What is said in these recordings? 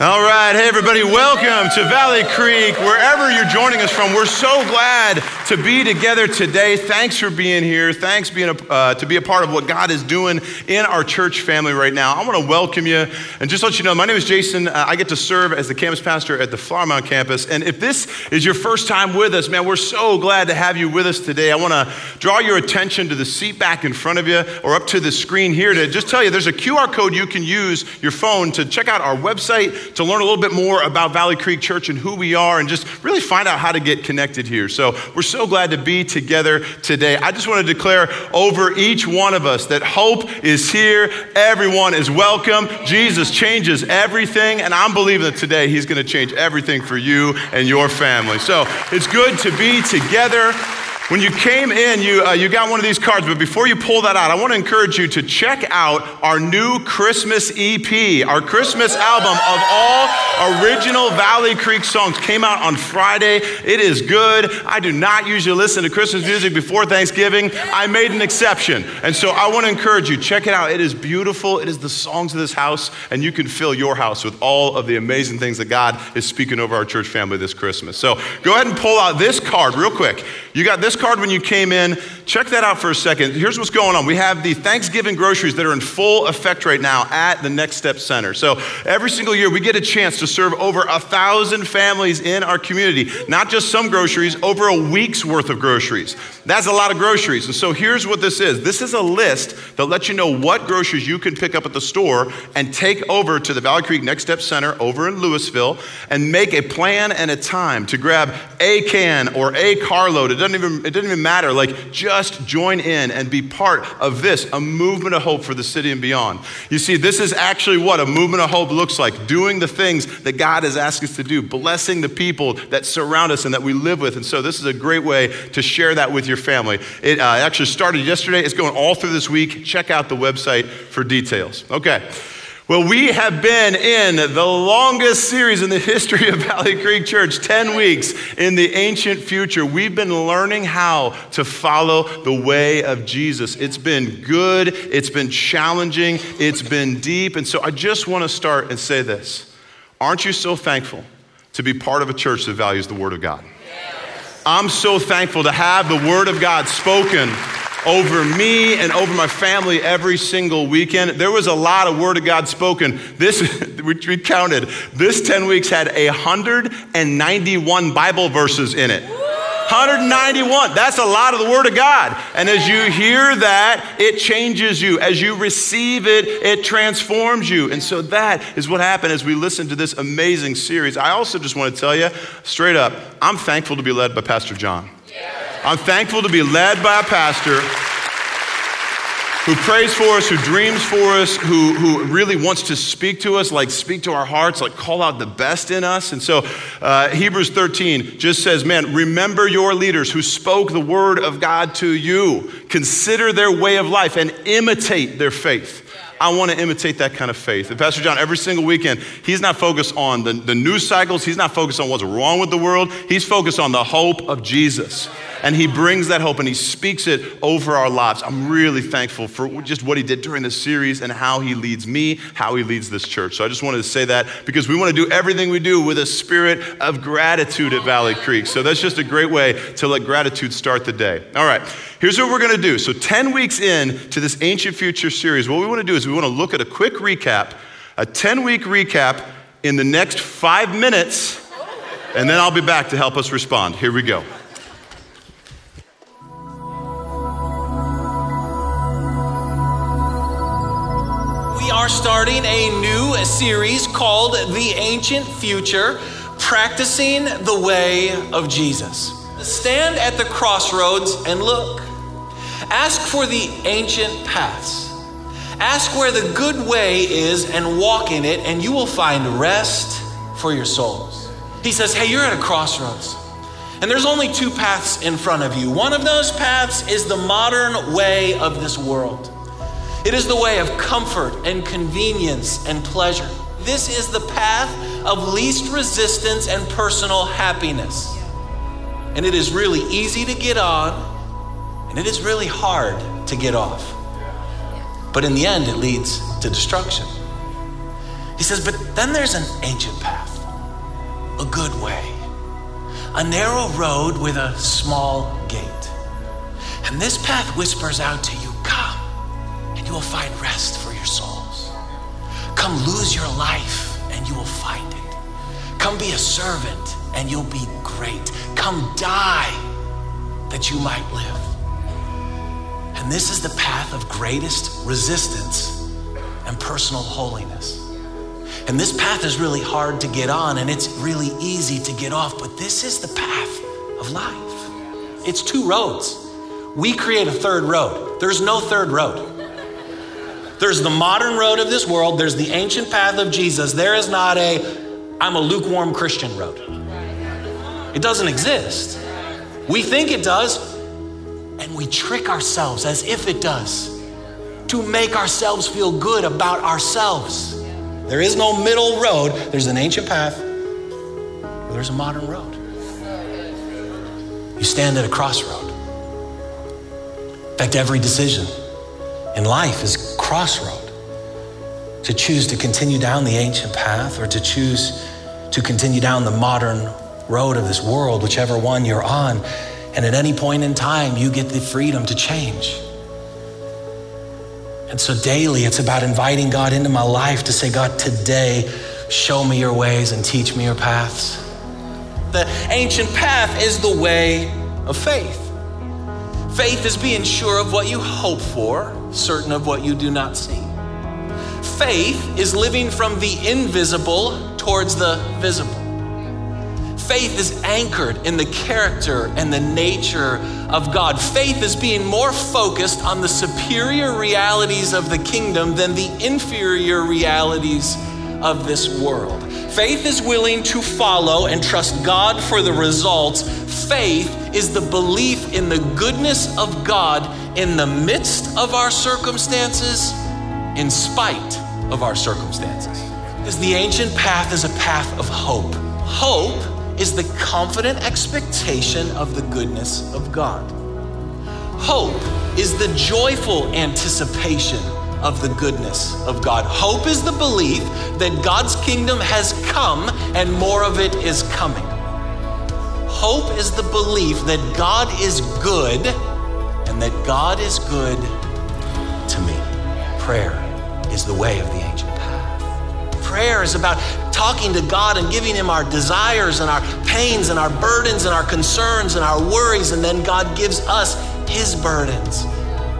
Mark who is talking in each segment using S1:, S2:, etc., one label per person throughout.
S1: All right, hey everybody, welcome to Valley Creek, wherever you're joining us from. We're so glad to be together today. Thanks for being here. Thanks being a, uh, to be a part of what God is doing in our church family right now. I want to welcome you and just let you know my name is Jason. Uh, I get to serve as the campus pastor at the Flower Mound campus. And if this is your first time with us, man, we're so glad to have you with us today. I want to draw your attention to the seat back in front of you or up to the screen here to just tell you there's a QR code you can use your phone to check out our website to learn a little bit more about Valley Creek Church and who we are and just really find out how to get connected here. So we're so glad to be together today. I just want to declare over each one of us that hope is here. Everyone is welcome. Jesus changes everything, and I'm believing that today He's going to change everything for you and your family. So it's good to be together. When you came in, you, uh, you got one of these cards, but before you pull that out, I want to encourage you to check out our new Christmas EP. Our Christmas album of all original Valley Creek songs came out on Friday. It is good. I do not usually listen to Christmas music before Thanksgiving. I made an exception. And so I want to encourage you, check it out. It is beautiful. It is the songs of this house, and you can fill your house with all of the amazing things that God is speaking over our church family this Christmas. So go ahead and pull out this card real quick. You got this card when you came in. Check that out for a second. Here's what's going on. We have the Thanksgiving groceries that are in full effect right now at the Next Step Center. So every single year we get a chance to serve over a thousand families in our community. Not just some groceries, over a week's worth of groceries. That's a lot of groceries. And so here's what this is. This is a list that lets you know what groceries you can pick up at the store and take over to the Valley Creek Next Step Center over in Lewisville and make a plan and a time to grab a can or a carload. It doesn't even, it doesn't even matter. Like just join in and be part of this, a movement of hope for the city and beyond. You see, this is actually what a movement of hope looks like doing the things that God has asked us to do, blessing the people that surround us and that we live with. And so, this is a great way to share that with your family. It uh, actually started yesterday, it's going all through this week. Check out the website for details. Okay. Well, we have been in the longest series in the history of Valley Creek Church 10 weeks in the ancient future. We've been learning how to follow the way of Jesus. It's been good, it's been challenging, it's been deep. And so I just want to start and say this Aren't you so thankful to be part of a church that values the Word of God? I'm so thankful to have the Word of God spoken over me and over my family every single weekend. There was a lot of Word of God spoken. This, we counted, this 10 weeks had 191 Bible verses in it. 191. That's a lot of the Word of God. And as you hear that, it changes you. As you receive it, it transforms you. And so that is what happened as we listened to this amazing series. I also just want to tell you straight up, I'm thankful to be led by Pastor John. I'm thankful to be led by a pastor who prays for us, who dreams for us, who, who really wants to speak to us, like speak to our hearts, like call out the best in us. And so uh, Hebrews 13 just says, man, remember your leaders who spoke the word of God to you. Consider their way of life and imitate their faith. I want to imitate that kind of faith. And Pastor John, every single weekend, he's not focused on the, the news cycles, he's not focused on what's wrong with the world, he's focused on the hope of Jesus and he brings that hope and he speaks it over our lives. I'm really thankful for just what he did during this series and how he leads me, how he leads this church. So I just wanted to say that because we want to do everything we do with a spirit of gratitude at Valley Creek. So that's just a great way to let gratitude start the day. All right, here's what we're going to do. So 10 weeks in to this Ancient Future series, what we want to do is we want to look at a quick recap, a 10 week recap in the next five minutes, and then I'll be back to help us respond. Here we go.
S2: We are starting a new series called The Ancient Future Practicing the Way of Jesus. Stand at the crossroads and look. Ask for the ancient paths. Ask where the good way is and walk in it, and you will find rest for your souls. He says, Hey, you're at a crossroads. And there's only two paths in front of you. One of those paths is the modern way of this world. It is the way of comfort and convenience and pleasure. This is the path of least resistance and personal happiness. And it is really easy to get on, and it is really hard to get off. But in the end, it leads to destruction. He says, But then there's an ancient path, a good way, a narrow road with a small gate. And this path whispers out to you, Come, and you will find rest for your souls. Come lose your life, and you will find it. Come be a servant, and you'll be great. Come die, that you might live. And this is the path of greatest resistance and personal holiness. And this path is really hard to get on and it's really easy to get off, but this is the path of life. It's two roads. We create a third road. There's no third road. There's the modern road of this world, there's the ancient path of Jesus. There is not a, I'm a lukewarm Christian road. It doesn't exist. We think it does, and we trick ourselves as if it does to make ourselves feel good about ourselves. There is no middle road. There's an ancient path, there's a modern road. You stand at a crossroad. In fact, every decision in life is crossroad. To choose to continue down the ancient path or to choose to continue down the modern road of this world, whichever one you're on. And at any point in time, you get the freedom to change. And so daily, it's about inviting God into my life to say, God, today, show me your ways and teach me your paths. The ancient path is the way of faith. Faith is being sure of what you hope for, certain of what you do not see. Faith is living from the invisible towards the visible. Faith is anchored in the character and the nature of God. Faith is being more focused on the superior realities of the kingdom than the inferior realities of this world. Faith is willing to follow and trust God for the results. Faith is the belief in the goodness of God in the midst of our circumstances, in spite of our circumstances. Because the ancient path is a path of hope. Hope is the confident expectation of the goodness of God. Hope is the joyful anticipation of the goodness of God. Hope is the belief that God's kingdom has come and more of it is coming. Hope is the belief that God is good and that God is good to me. Prayer is the way of the ancient path. Prayer is about talking to God and giving Him our desires and our pains and our burdens and our concerns and our worries. And then God gives us His burdens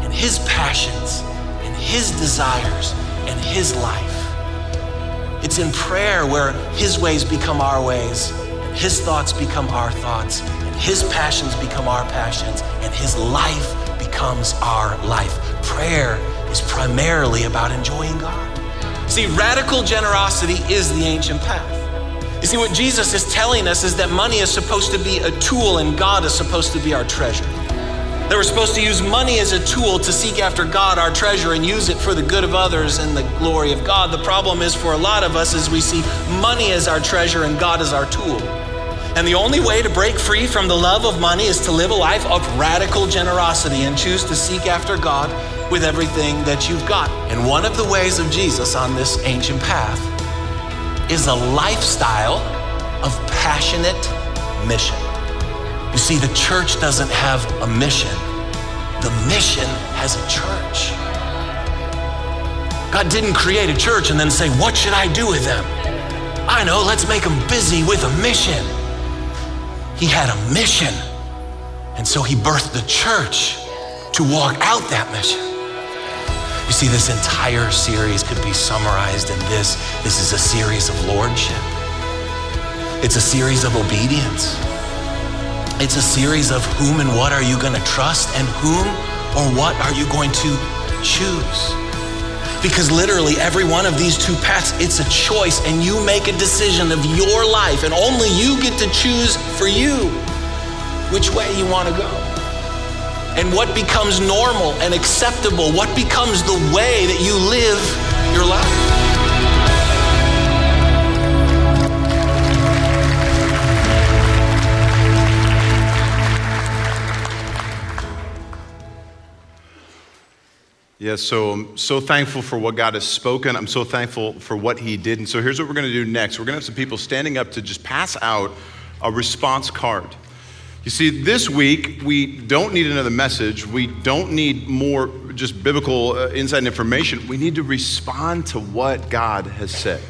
S2: and His passions and His desires and His life. It's in prayer where His ways become our ways, and His thoughts become our thoughts, and His passions become our passions, and His life becomes our life. Prayer is primarily about enjoying God. See, radical generosity is the ancient path. You see, what Jesus is telling us is that money is supposed to be a tool and God is supposed to be our treasure. That we're supposed to use money as a tool to seek after God, our treasure, and use it for the good of others and the glory of God. The problem is for a lot of us is we see money as our treasure and God as our tool. And the only way to break free from the love of money is to live a life of radical generosity and choose to seek after God with everything that you've got. And one of the ways of Jesus on this ancient path is a lifestyle of passionate mission. You see, the church doesn't have a mission, the mission has a church. God didn't create a church and then say, What should I do with them? I know, let's make them busy with a mission. He had a mission. And so he birthed the church to walk out that mission. You see, this entire series could be summarized in this. This is a series of lordship, it's a series of obedience, it's a series of whom and what are you going to trust, and whom or what are you going to choose. Because literally every one of these two paths, it's a choice, and you make a decision of your life, and only you get to choose for you which way you want to go and what becomes normal and acceptable, what becomes the way that you live your life.
S1: Yes, so I'm so thankful for what God has spoken. I'm so thankful for what He did. And so here's what we're going to do next. We're going to have some people standing up to just pass out a response card. You see, this week, we don't need another message. We don't need more just biblical uh, insight and information. We need to respond to what God has said.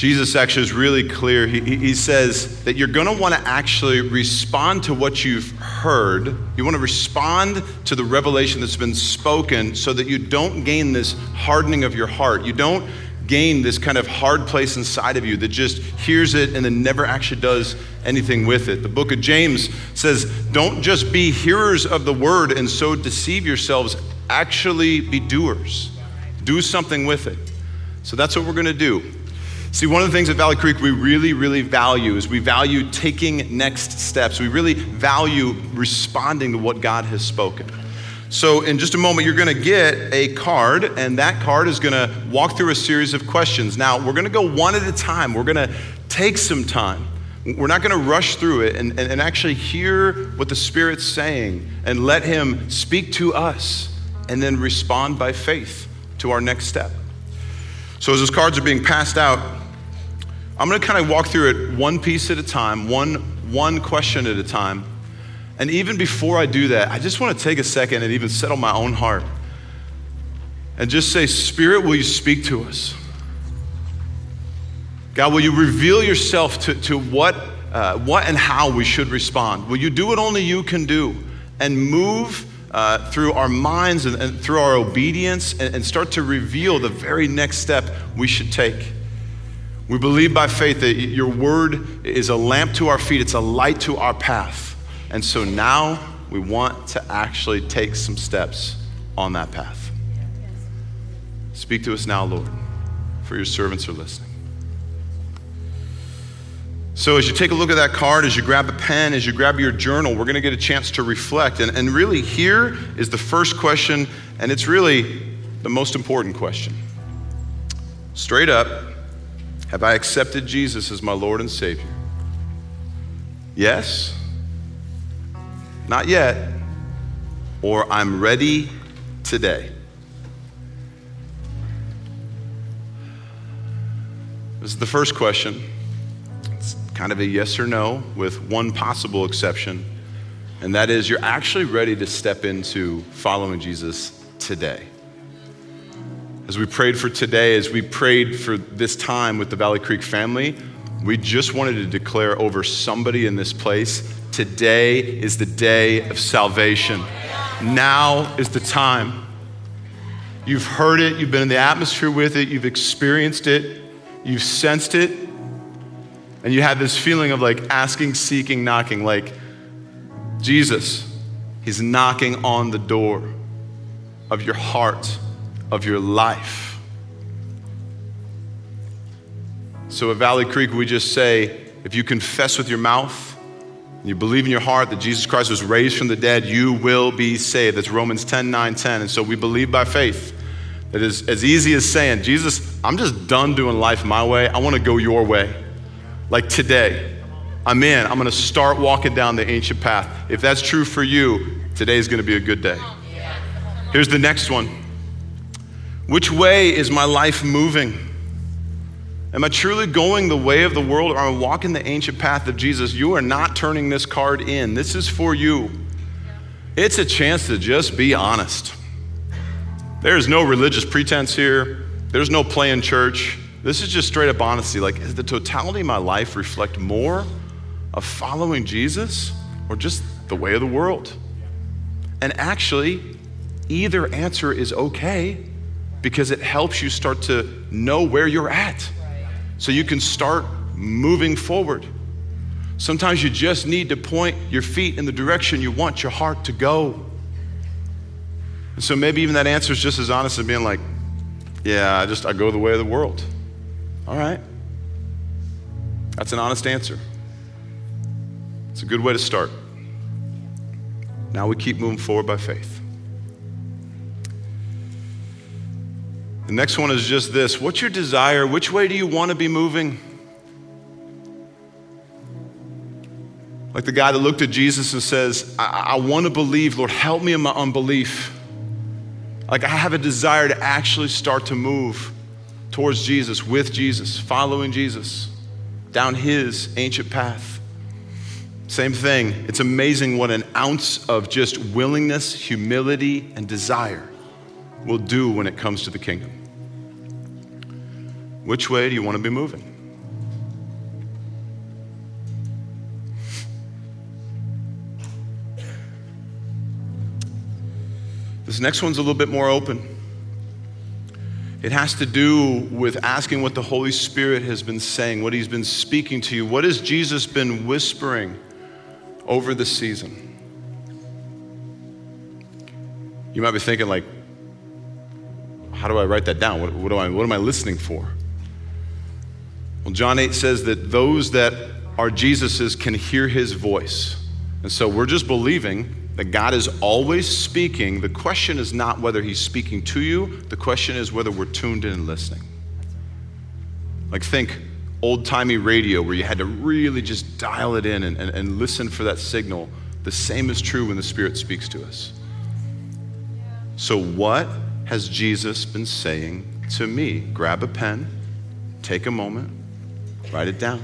S1: Jesus actually is really clear. He, he says that you're going to want to actually respond to what you've heard. You want to respond to the revelation that's been spoken so that you don't gain this hardening of your heart. You don't gain this kind of hard place inside of you that just hears it and then never actually does anything with it. The book of James says, Don't just be hearers of the word and so deceive yourselves, actually be doers. Do something with it. So that's what we're going to do. See, one of the things at Valley Creek we really, really value is we value taking next steps. We really value responding to what God has spoken. So, in just a moment, you're going to get a card, and that card is going to walk through a series of questions. Now, we're going to go one at a time. We're going to take some time. We're not going to rush through it and, and, and actually hear what the Spirit's saying and let Him speak to us and then respond by faith to our next step. So, as those cards are being passed out, I'm going to kind of walk through it one piece at a time, one, one question at a time. And even before I do that, I just want to take a second and even settle my own heart and just say, Spirit, will you speak to us? God, will you reveal yourself to, to what, uh, what and how we should respond? Will you do what only you can do and move uh, through our minds and, and, through our obedience and, and start to reveal the very next step we should take? We believe by faith that your word is a lamp to our feet, it's a light to our path. And so now we want to actually take some steps on that path. Speak to us now, Lord, for your servants are listening. So, as you take a look at that card, as you grab a pen, as you grab your journal, we're going to get a chance to reflect. And, and really, here is the first question, and it's really the most important question. Straight up, have I accepted Jesus as my Lord and Savior? Yes? Not yet. Or I'm ready today. This is the first question. It's kind of a yes or no with one possible exception, and that is you're actually ready to step into following Jesus today. As we prayed for today, as we prayed for this time with the Valley Creek family, we just wanted to declare over somebody in this place today is the day of salvation. Now is the time. You've heard it, you've been in the atmosphere with it, you've experienced it, you've sensed it, and you have this feeling of like asking, seeking, knocking, like Jesus, He's knocking on the door of your heart of your life. So at Valley Creek, we just say if you confess with your mouth, you believe in your heart that Jesus Christ was raised from the dead, you will be saved. That's Romans 10 9 10. And so we believe by faith that is as easy as saying, Jesus, I'm just done doing life my way. I want to go your way. Like today, I'm in. I'm going to start walking down the ancient path. If that's true for you, today is going to be a good day. Here's the next one which way is my life moving? Am I truly going the way of the world or am I walking the ancient path of Jesus? You are not turning this card in. This is for you. It's a chance to just be honest. There is no religious pretense here, there's no playing church. This is just straight up honesty. Like, does the totality of my life reflect more of following Jesus or just the way of the world? And actually, either answer is okay because it helps you start to know where you're at so you can start moving forward. Sometimes you just need to point your feet in the direction you want your heart to go. And so maybe even that answer is just as honest as being like, yeah, I just I go the way of the world. All right. That's an honest answer. It's a good way to start. Now we keep moving forward by faith. The next one is just this What's your desire? Which way do you want to be moving? Like the guy that looked at Jesus and says, I, I want to believe, Lord, help me in my unbelief. Like I have a desire to actually start to move towards Jesus, with Jesus, following Jesus, down his ancient path. Same thing. It's amazing what an ounce of just willingness, humility, and desire will do when it comes to the kingdom. Which way do you want to be moving? This next one's a little bit more open. It has to do with asking what the Holy Spirit has been saying, what He's been speaking to you. What has Jesus been whispering over the season? You might be thinking, like, how do I write that down? What, what, I, what am I listening for? Well, John 8 says that those that are Jesus's can hear his voice. And so we're just believing that God is always speaking. The question is not whether He's speaking to you, the question is whether we're tuned in and listening. Like, think old timey radio where you had to really just dial it in and, and, and, listen for that signal. The same is true when the Spirit speaks to us. So, what has Jesus been saying to me? Grab a pen, take a moment, write it down.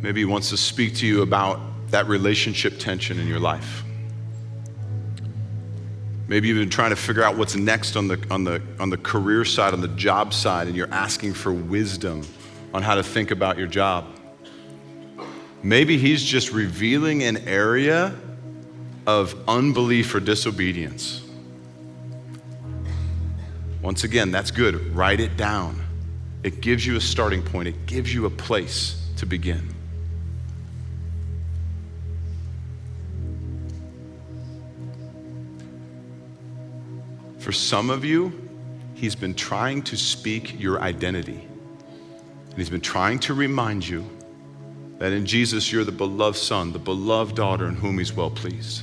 S1: Maybe he wants to speak to you about that relationship tension in your life. Maybe you've been trying to figure out what's next on the, on, the, on the career side, on the job side, and you're asking for wisdom on how to think about your job. Maybe he's just revealing an area of unbelief or disobedience. Once again, that's good. Write it down. It gives you a starting point, it gives you a place to begin. For some of you, He's been trying to speak your identity. And He's been trying to remind you that in Jesus, you're the beloved son, the beloved daughter in whom He's well pleased.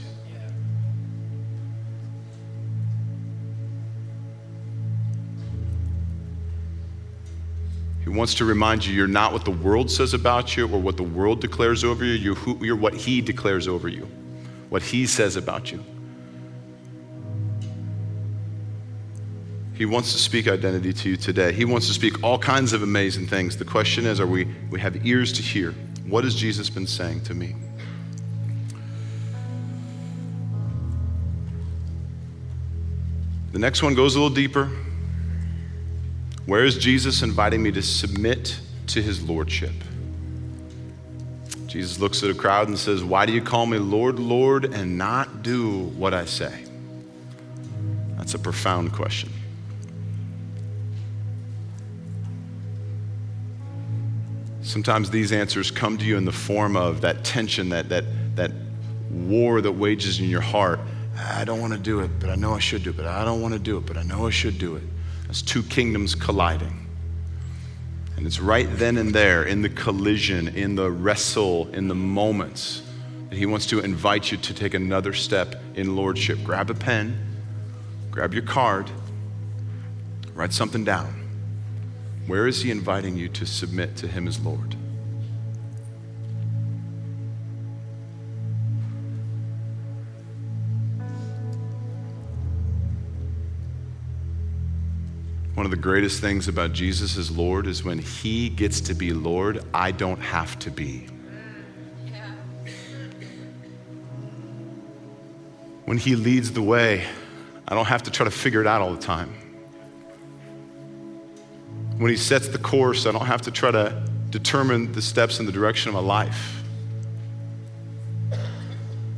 S1: He wants to remind you you're not what the world says about you or what the world declares over you. You're, who, you're what He declares over you, what He says about you. He wants to speak identity to you today. He wants to speak all kinds of amazing things. The question is, are we, we have ears to hear? What has Jesus been saying to me? The next one goes a little deeper. Where is Jesus inviting me to submit to his lordship? Jesus looks at a crowd and says, Why do you call me Lord, Lord, and not do what I say? That's a profound question. Sometimes these answers come to you in the form of that tension, that, that, that war that wages in your heart. I don't want to do it, but I know I should do it, but I don't want to do it, but I know I should do it. That's two kingdoms colliding. And it's right then and there, in the collision, in the wrestle, in the moments, that He wants to invite you to take another step in Lordship. Grab a pen, grab your card, write something down. Where is He inviting you to submit to Him as Lord? One of the greatest things about Jesus as Lord is when He gets to be Lord, I don't have to be. When He leads the way, I don't have to try to figure it out all the time. When He sets the course, I don't have to try to determine the steps in the direction of my life.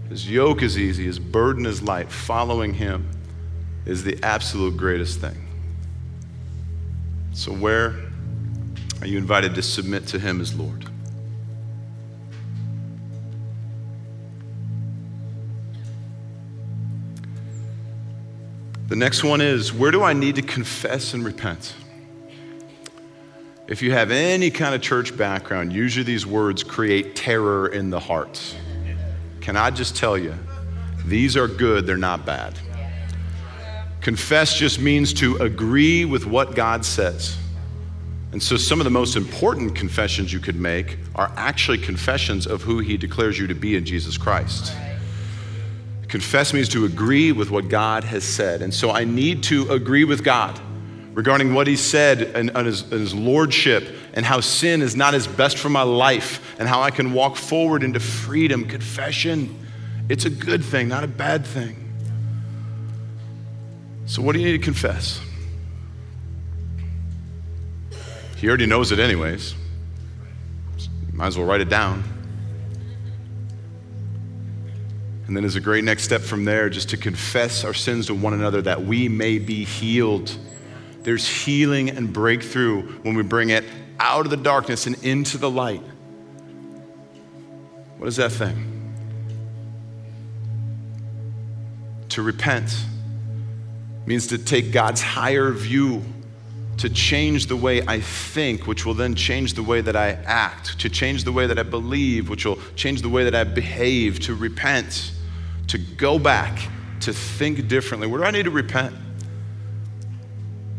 S1: His yoke is easy, His burden is light. Following Him is the absolute greatest thing. So, where are you invited to submit to Him as Lord? The next one is where do I need to confess and repent? If you have any kind of church background, usually these words create terror in the heart. Can I just tell you, these are good, they're not bad. Confess just means to agree with what God says. And so, some of the most important confessions you could make are actually confessions of who He declares you to be in Jesus Christ. Confess means to agree with what God has said. And so, I need to agree with God regarding what He said and, and, his, and His lordship and how sin is not His best for my life and how I can walk forward into freedom. Confession, it's a good thing, not a bad thing. So, what do you need to confess? He already knows it, anyways. Might as well write it down. And then, as a great next step from there, just to confess our sins to one another that we may be healed. There's healing and breakthrough when we bring it out of the darkness and into the light. What is that thing? To repent means to take God's higher view to change the way I think, which will then change the way that I act, to change the way that I believe, which will change the way that I behave, to repent, to go back, to think differently. Where do I need to repent?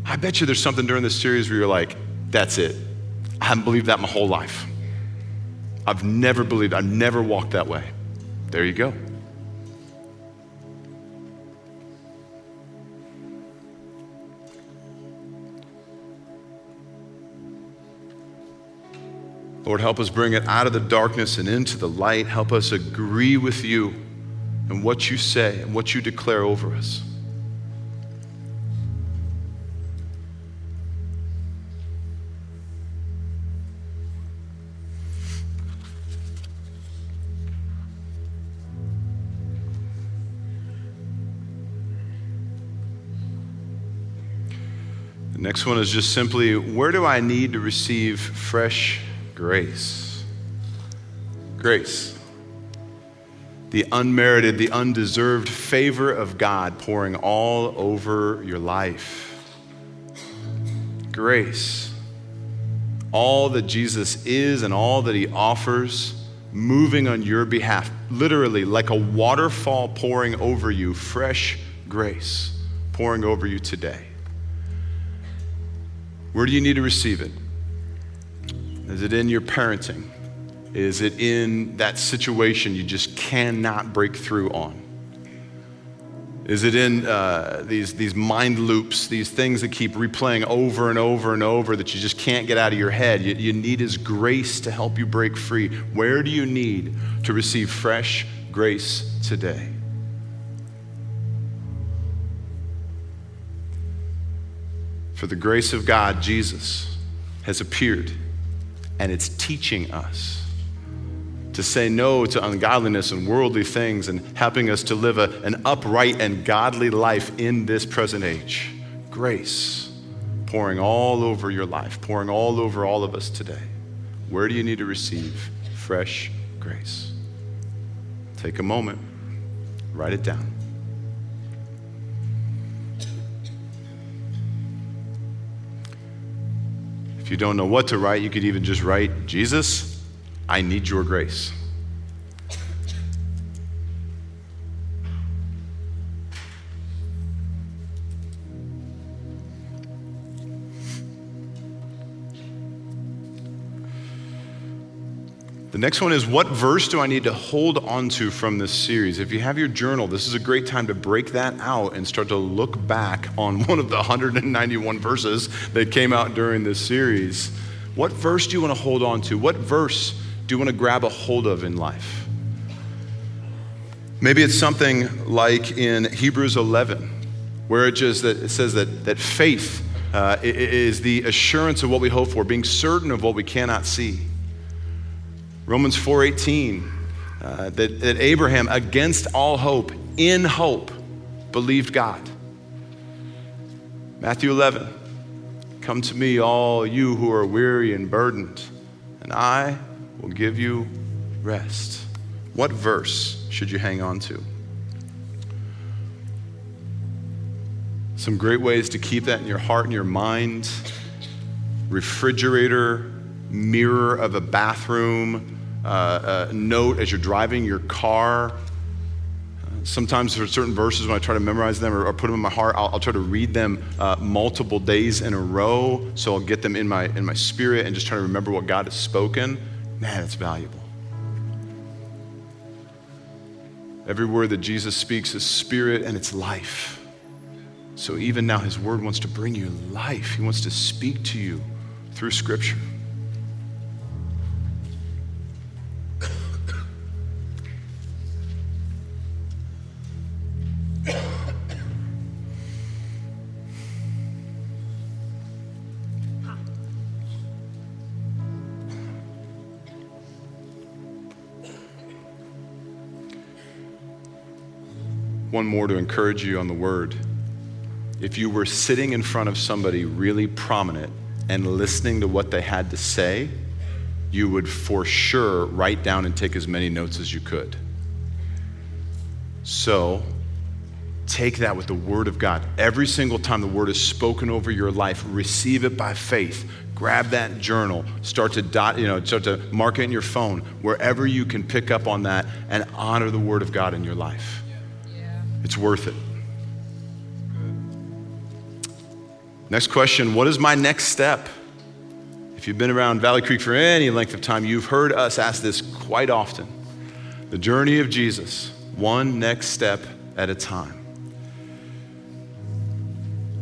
S1: I bet you there's something during this series where you're like, that's it. I haven't believed that my whole life. I've never believed, I've never walked that way. There you go. Lord, help us bring it out of the darkness and into the light. Help us agree with you and what you say and what you declare over us. The next one is just simply where do I need to receive fresh Grace. Grace. The unmerited, the undeserved favor of God pouring all over your life. Grace. All that Jesus is and all that he offers moving on your behalf, literally like a waterfall pouring over you, fresh grace pouring over you today. Where do you need to receive it? Is it in your parenting? Is it in that situation you just cannot break through on? Is it in uh, these, these mind loops, these things that keep replaying over and over and over that you just can't get out of your head? You, you need His grace to help you break free. Where do you need to receive fresh grace today? For the grace of God, Jesus has appeared and it's teaching us to say no to ungodliness and worldly things and helping us to live a, an upright and godly life in this present age. Grace pouring all over your life, pouring all over all of us today. Where do you need to receive fresh grace? Take a moment, write it down. If you don't know what to write, you could even just write, Jesus, I need your grace. Next one is what verse do I need to hold on to from this series? If you have your journal, this is a great time to break that out and start to look back on one of the 191 verses that came out during this series. What verse do you want to hold on to? What verse do you want to grab a hold of in life? Maybe it's something like in Hebrews 11, where it just that it says that, that faith uh, is the assurance of what we hope for, being certain of what we cannot see. Romans 4:18 uh, that, that Abraham against all hope in hope believed God. Matthew 11 Come to me all you who are weary and burdened and I will give you rest. What verse should you hang on to? Some great ways to keep that in your heart and your mind. Refrigerator, mirror of a bathroom, uh, uh, note as you're driving your car. sometimes for certain verses when I try to memorize them or, or put them in my heart, I'll, I'll try to read them uh, multiple days in a row so I'll get them in my, in my spirit and just try to remember what God has spoken. Man, it's valuable. Every word that Jesus speaks is spirit and it's life. So even now, his word wants to bring you life. He wants to speak to you through scripture. One more to encourage you on the word. If you were sitting in front of somebody really prominent and listening to what they had to say, you would for sure write down and take as many notes as you could. So, take that with the Word of God. Every single time the Word is spoken over your life, receive it by faith. Grab that journal, start to dot, you know, start to mark it in your phone, wherever you can pick up on that and honor the Word of God in your life. It's worth it. Next question What is my next step? If you've been around Valley Creek for any length of time, you've heard us ask this quite often. The journey of Jesus, one next step at a time.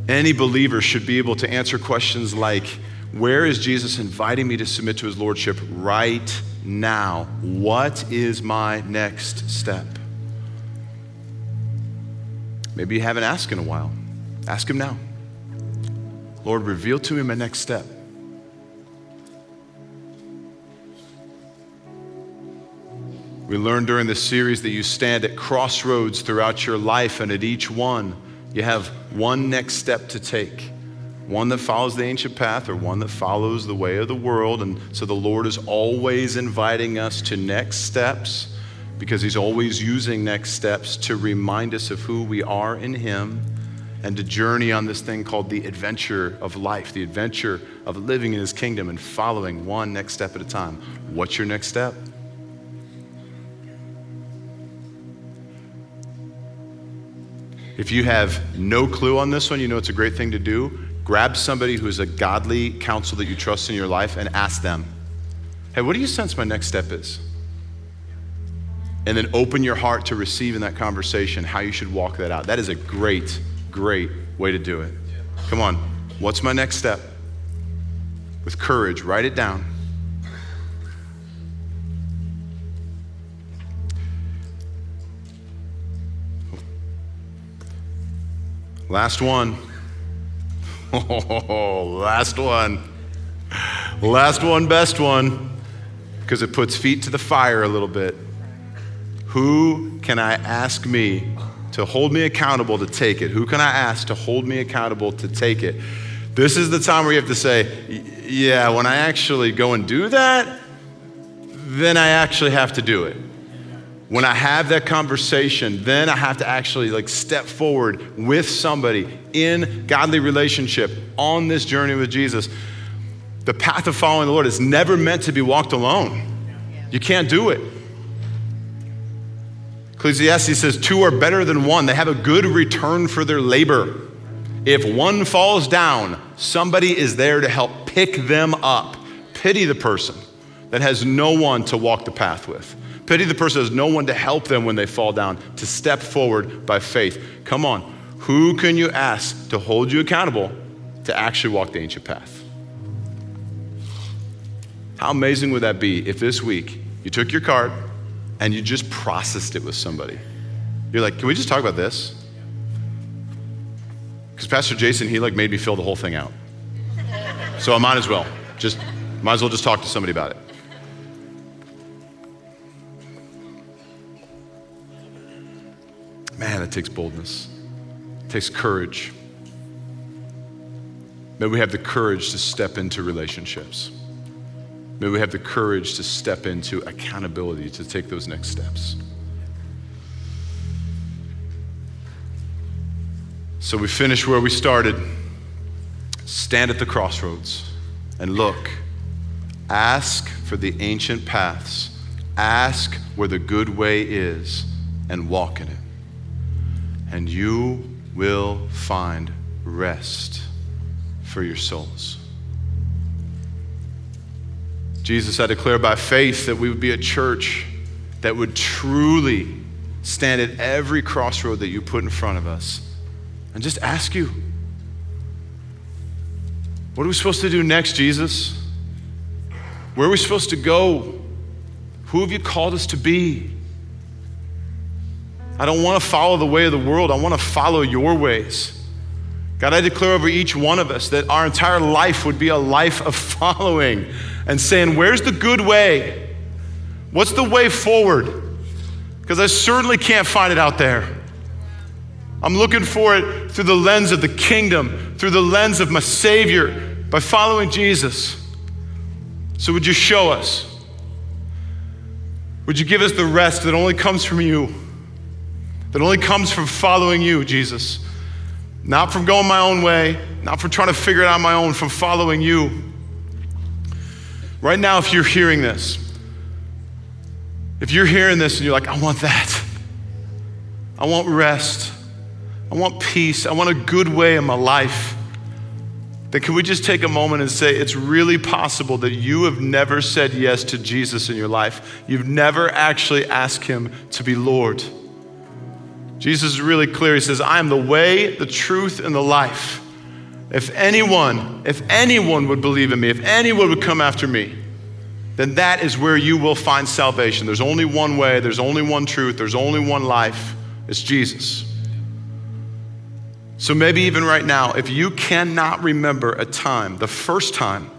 S1: Any believer should be able to answer questions like Where is Jesus inviting me to submit to his lordship right now? What is my next step? Maybe you haven't asked in a while. Ask him now. Lord, reveal to me my next step. We learned during this series that you stand at crossroads throughout your life, and at each one, you have one next step to take one that follows the ancient path or one that follows the way of the world. And so the Lord is always inviting us to next steps because He's always using next steps to remind us of who we are in Him and to journey on this thing called the adventure of life, the adventure of living in His kingdom and following one next step at a time. What's your next step? If you have no clue on this one, you know it's a great thing to do. Grab somebody who's a godly counsel that you trust in your life and ask them, hey, what do you sense my next step is? And then open your heart to receive in that conversation how you should walk that out. That is a great, great way to do it. Come on, what's my next step? With courage, write it down. Last one. Oh, last one. Last one, best one, because it puts feet to the fire a little bit. Who can I ask me to hold me accountable to take it? Who can I ask to hold me accountable to take it? This is the time where you have to say, yeah, when I actually go and do that, then I actually have to do it when I have that conversation, then I have to actually like step forward with somebody in godly relationship on this journey with Jesus. The path of following the Lord is never meant to be walked alone. You can't do it. Ecclesiastes says, Two are better than one. They have a good return for their labor. If one falls down, somebody is there to help pick them up. Pity the person that has no one to walk the path with. Pity the person that has no one to help them when they fall down, to step forward by faith. Come on, who can you ask to hold you accountable to actually walk the ancient path? How amazing would that be if this week you took your card and you just processed it with somebody? You're like, can we just talk about this? Because Pastor Jason, he like made me fill the whole thing out. So I might as well. Just might as well just talk to somebody about it. Man, it takes boldness, it takes courage. May we have the courage to step into relationships. May we have the courage to step into accountability to take those next steps. So we finish where we started. Stand at the crossroads and look. Ask for the ancient paths. Ask where the good way is and walk in it. and you will find rest for your souls. Jesus, I declare by faith that we would be a church that would truly stand at every crossroad that you put in front of us and just ask you, what are we supposed to do next, Jesus? Where are we supposed to go? Who have you called us to be? I don't want to follow the way of the world. I want to follow your ways. God, I declare over each one of us that our entire life would be a life of following and saying, Where's the good way? What's the way forward? Because I certainly can't find it out there. I'm looking for it through the lens of the kingdom, through the lens of my Savior, by following Jesus. So, would you show us? Would you give us the rest that only comes from you? That only comes from following you, Jesus. Not from going my own way, not from trying to figure it out on my own, from following you. Right now, if you're hearing this, if you're hearing this and you're like, I want that, I want rest, I want peace, I want a good way in my life, then can we just take a moment and say it's really possible that you have never said yes to Jesus in your life? You've never actually asked him to be Lord. Jesus is really clear. He says, I am the way, the truth, and the life. If anyone, if anyone would believe in me, if anyone would come after me, then that is where you will find salvation. There's only one way, there's only one truth, there's only one life. It's Jesus. So maybe even right now, if you cannot remember a time, the first time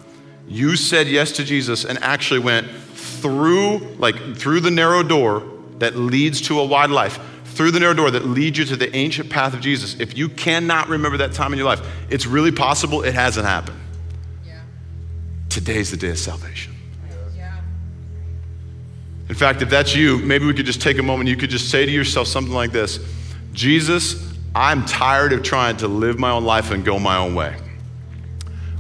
S1: you said yes to Jesus and actually went through like through the narrow door that leads to a wide life, through the narrow door that leads you to the ancient path of Jesus, if you cannot remember that time in your life, it's really possible it hasn't happened. Yeah. Today's the day of salvation. Yeah. In fact, if that's you, maybe we could just take a moment. You could just say to yourself something like this Jesus, I'm tired of trying to live my own life and go my own way.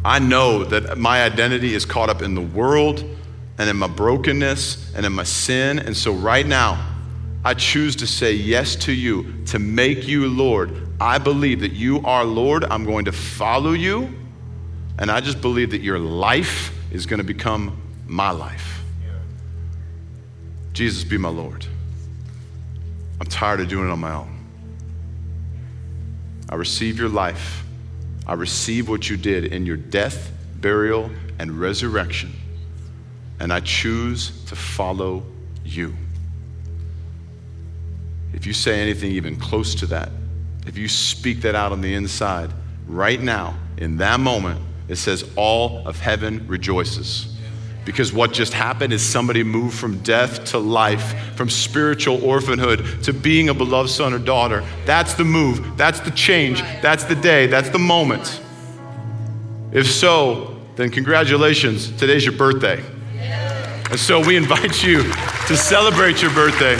S1: I know that my identity is caught up in the world and in my brokenness and in my sin. And so, right now, I choose to say yes to you, to make you Lord. I believe that you are Lord. I'm going to follow you. And I just believe that your life is going to become my life. Jesus, be my Lord. I'm tired of doing it on my own. I receive your life. I receive what you did in your death, burial, and resurrection. And I choose to follow you. If you say anything even close to that, if you speak that out on the inside, right now, in that moment, it says, All of heaven rejoices. Because what just happened is somebody moved from death to life, from spiritual orphanhood to being a beloved son or daughter. That's the move. That's the change. That's the day. That's the moment. If so, then congratulations. Today's your birthday. And so we invite you to celebrate your birthday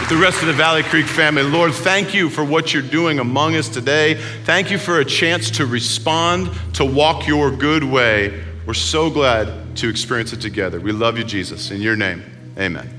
S1: with the rest of the Valley Creek family. Lord, thank you for what you're doing among us today. Thank you for a chance to respond, to walk your good way. We're so glad to experience it together. We love you, Jesus. In your name, amen.